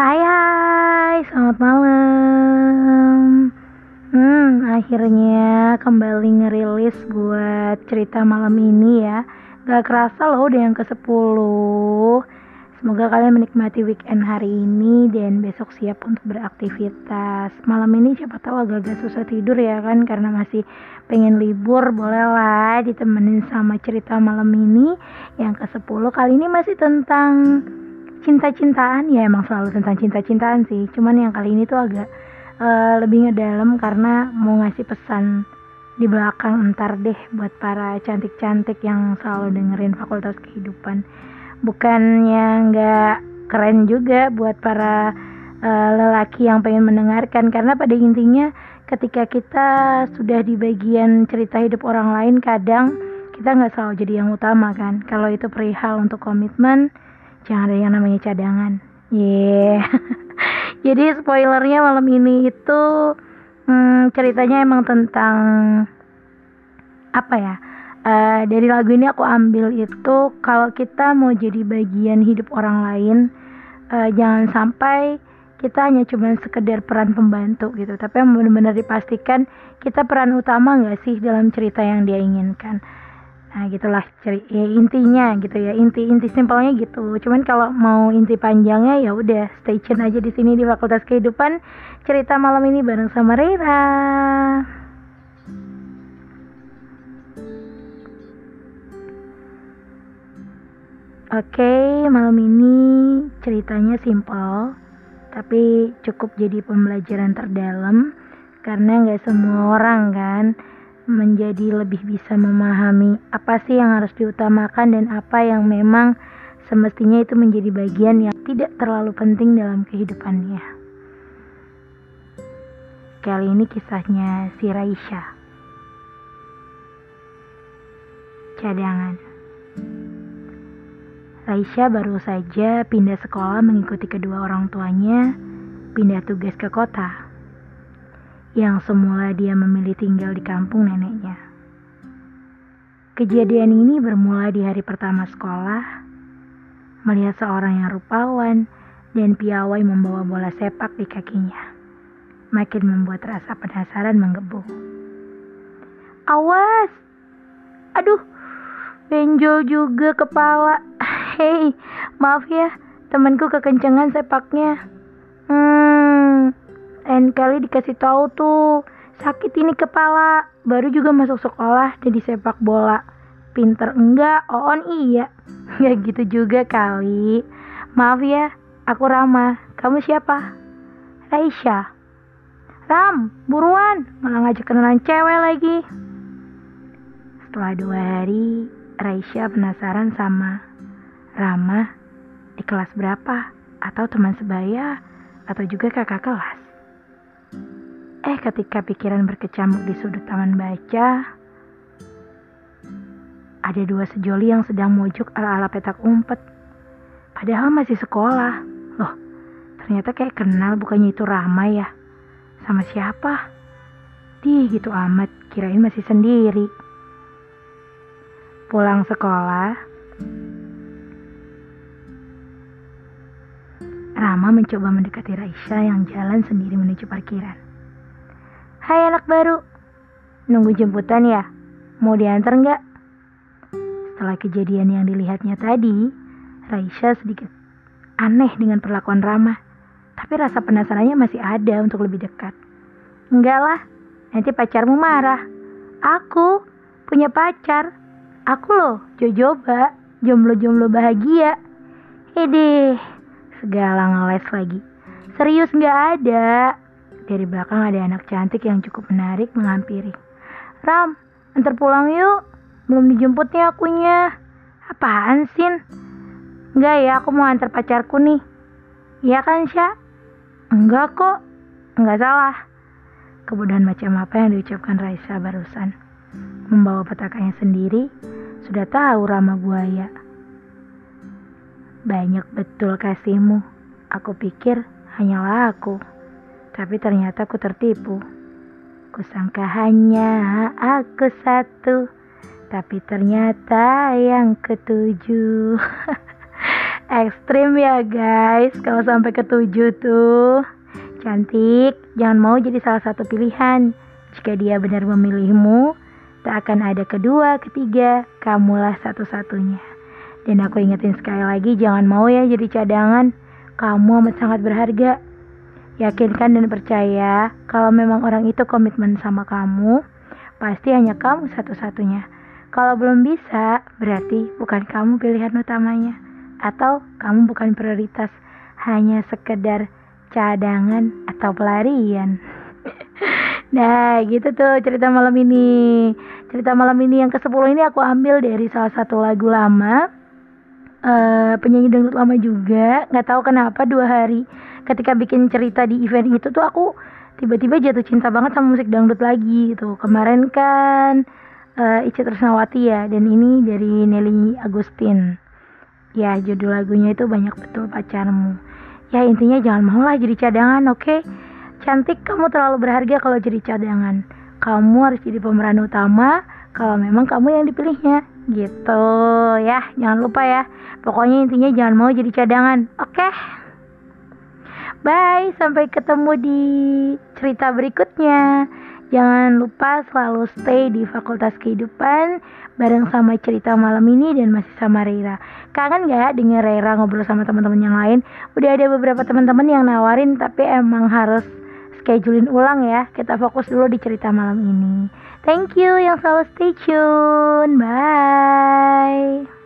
Hai hai, selamat malam. Hmm, akhirnya kembali ngerilis buat cerita malam ini ya. Gak kerasa loh udah yang ke-10. Semoga kalian menikmati weekend hari ini dan besok siap untuk beraktivitas. Malam ini siapa tahu agak-agak susah tidur ya kan karena masih pengen libur. Bolehlah ditemenin sama cerita malam ini yang ke-10. Kali ini masih tentang cinta-cintaan ya emang selalu tentang cinta-cintaan sih. Cuman yang kali ini tuh agak uh, lebih ngedalam karena mau ngasih pesan di belakang entar deh buat para cantik-cantik yang selalu dengerin Fakultas Kehidupan bukannya nggak keren juga buat para uh, lelaki yang pengen mendengarkan karena pada intinya ketika kita sudah di bagian cerita hidup orang lain kadang kita nggak selalu jadi yang utama kan kalau itu perihal untuk komitmen jangan ada yang namanya cadangan. Yeah jadi spoilernya malam ini itu hmm, ceritanya emang tentang apa ya uh, dari lagu ini aku ambil itu kalau kita mau jadi bagian hidup orang lain uh, jangan sampai kita hanya cuma sekedar peran pembantu gitu. Tapi yang benar-benar dipastikan kita peran utama nggak sih dalam cerita yang dia inginkan nah gitulah ceri ya, intinya gitu ya inti inti simpelnya gitu. Cuman kalau mau inti panjangnya ya udah stay tune aja di sini di Fakultas Kehidupan. Cerita malam ini bareng sama Rera. Oke, malam ini ceritanya simpel, tapi cukup jadi pembelajaran terdalam karena nggak semua orang kan menjadi lebih bisa memahami apa sih yang harus diutamakan dan apa yang memang semestinya itu menjadi bagian yang tidak terlalu penting dalam kehidupannya. Kali ini kisahnya si Raisya. Cadangan. Raisya baru saja pindah sekolah mengikuti kedua orang tuanya pindah tugas ke kota. Yang semula dia memilih tinggal di kampung neneknya. Kejadian ini bermula di hari pertama sekolah, melihat seorang yang rupawan dan piawai membawa bola sepak di kakinya. Makin membuat rasa penasaran menggebu. Awas! Aduh, benjol juga kepala. Hei, maaf ya, temanku kekencengan sepaknya. Hmm, lain kali dikasih tahu tuh, sakit ini kepala. Baru juga masuk sekolah jadi sepak bola. Pinter enggak, on iya. Ya gitu juga kali. Maaf ya, aku Rama. Kamu siapa? Raisya. Ram, buruan, malah ngajak kenalan cewek lagi. Setelah dua hari, Raisya penasaran sama Rama di kelas berapa atau teman sebaya atau juga kakak kelas. Eh ketika pikiran berkecamuk di sudut taman baca, ada dua sejoli yang sedang mojok ala-ala petak umpet. Padahal masih sekolah. Loh, ternyata kayak kenal bukannya itu Rama ya. Sama siapa? Di gitu amat, kirain masih sendiri. Pulang sekolah, Rama mencoba mendekati Raisya yang jalan sendiri menuju parkiran. Hai anak baru, nunggu jemputan ya? Mau diantar nggak? Setelah kejadian yang dilihatnya tadi, Raisya sedikit aneh dengan perlakuan Rama. Tapi rasa penasarannya masih ada untuk lebih dekat. Enggak lah, nanti pacarmu marah. Aku punya pacar. Aku loh, Jojoba, jomblo-jomblo bahagia. Hidih, segala ngeles lagi. Serius nggak ada. Dari belakang ada anak cantik yang cukup menarik menghampiri. Ram, antar pulang yuk. Belum dijemputnya akunya. Apaan, Sin? Enggak ya, aku mau antar pacarku nih. Iya kan, Sya? Enggak kok. Enggak salah. Kebodohan macam apa yang diucapkan Raisa barusan. Membawa petakannya sendiri, sudah tahu Rama buaya. Banyak betul kasihmu. Aku pikir hanyalah aku. Tapi ternyata aku tertipu. Kusangka hanya aku satu. Tapi ternyata yang ketujuh. Ekstrim ya guys, kalau sampai ketujuh tuh. Cantik, jangan mau jadi salah satu pilihan. Jika dia benar memilihmu, tak akan ada kedua, ketiga, kamulah satu-satunya. Dan aku ingetin sekali lagi, jangan mau ya jadi cadangan. Kamu amat sangat berharga. Yakinkan dan percaya kalau memang orang itu komitmen sama kamu, pasti hanya kamu satu-satunya. Kalau belum bisa, berarti bukan kamu pilihan utamanya atau kamu bukan prioritas, hanya sekedar cadangan atau pelarian. nah, gitu tuh cerita malam ini. Cerita malam ini yang ke-10 ini aku ambil dari salah satu lagu lama. Uh, penyanyi dangdut lama juga. Nggak tahu kenapa dua hari ketika bikin cerita di event itu tuh aku tiba-tiba jatuh cinta banget sama musik dangdut lagi gitu. Kemarin kan uh, Ica Tresnawati ya dan ini dari Nelly Agustin ya judul lagunya itu banyak betul pacarmu ya intinya jangan mau lah jadi cadangan oke okay? cantik kamu terlalu berharga kalau jadi cadangan kamu harus jadi pemeran utama kalau memang kamu yang dipilihnya gitu ya jangan lupa ya pokoknya intinya jangan mau jadi cadangan oke okay? bye sampai ketemu di cerita berikutnya Jangan lupa selalu stay di Fakultas Kehidupan bareng sama cerita malam ini dan masih sama Reira. Kangen gak denger Reira ngobrol sama teman-teman yang lain? Udah ada beberapa teman-teman yang nawarin tapi emang harus schedulein ulang ya. Kita fokus dulu di cerita malam ini. Thank you yang selalu stay tune. Bye.